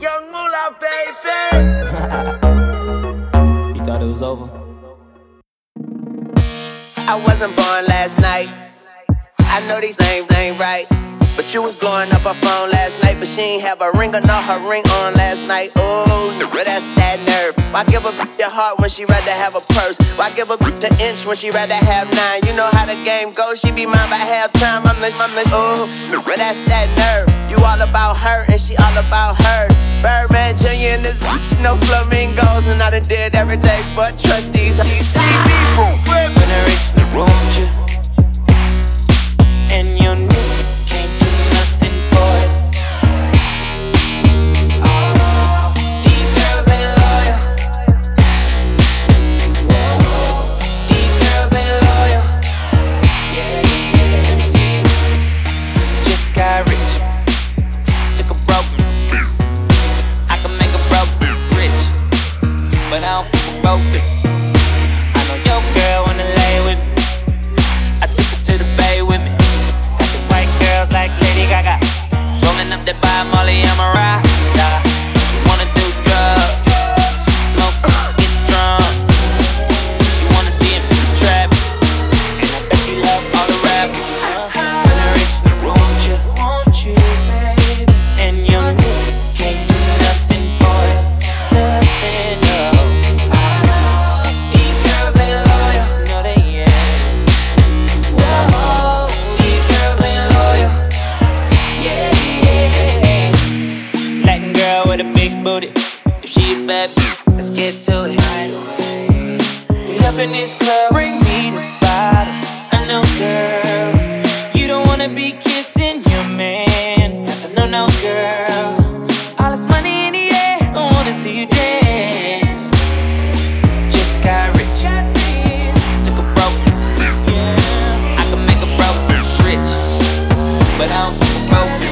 Young Mula, baby. you thought it was over? I wasn't born last night. I know these names ain't right. But you was blowing up her phone last night, but she ain't have a ring or not her ring on last night. Ooh, that's that nerve. Why give a bitch your heart when she rather have a purse? Why give a bitch an inch when she rather have nine? You know how the game goes, she be mine by halftime. I'm the, I'm the, ooh, that's that nerve. You all about her and she all about her. Birdman Jr. and this bitch, no flamingos, and I done did everything but trust these. You see me, boom, don't girl with a big booty. If she a bad bitch, let's get to it. Right away. We up in this club, bring me the bottles. I know, girl, you don't wanna be kissing your man. That's a no, no, girl. All this money in the air, I wanna see you dance. Just got rich, took a broke. Yeah, I can make a broke rich, but I don't broke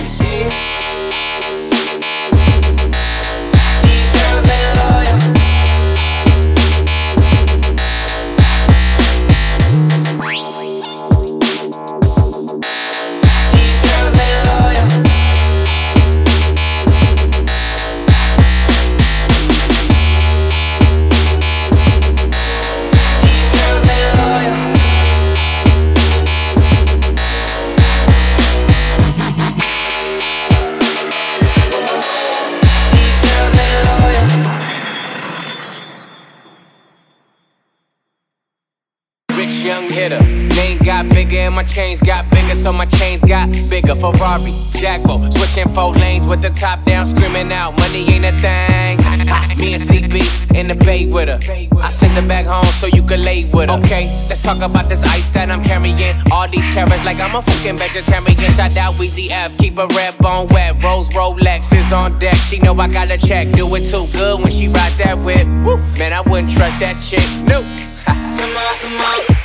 bigger and my chains got bigger, so my chains got bigger. Ferrari, Jacko, switching four lanes with the top down, screaming out, money ain't a thing. Me and CB in the bay with her. I sent her back home so you could lay with her. Okay, let's talk about this ice that I'm carrying. All these carrots like I'm a fucking vegetarian. Shout out Weezy F, keep a red bone wet. Rose Rolex is on deck. She know I got a check. Do it too good when she ride that whip. Woo. Man, I wouldn't trust that chick. No. Come on, come on. Come on, come on.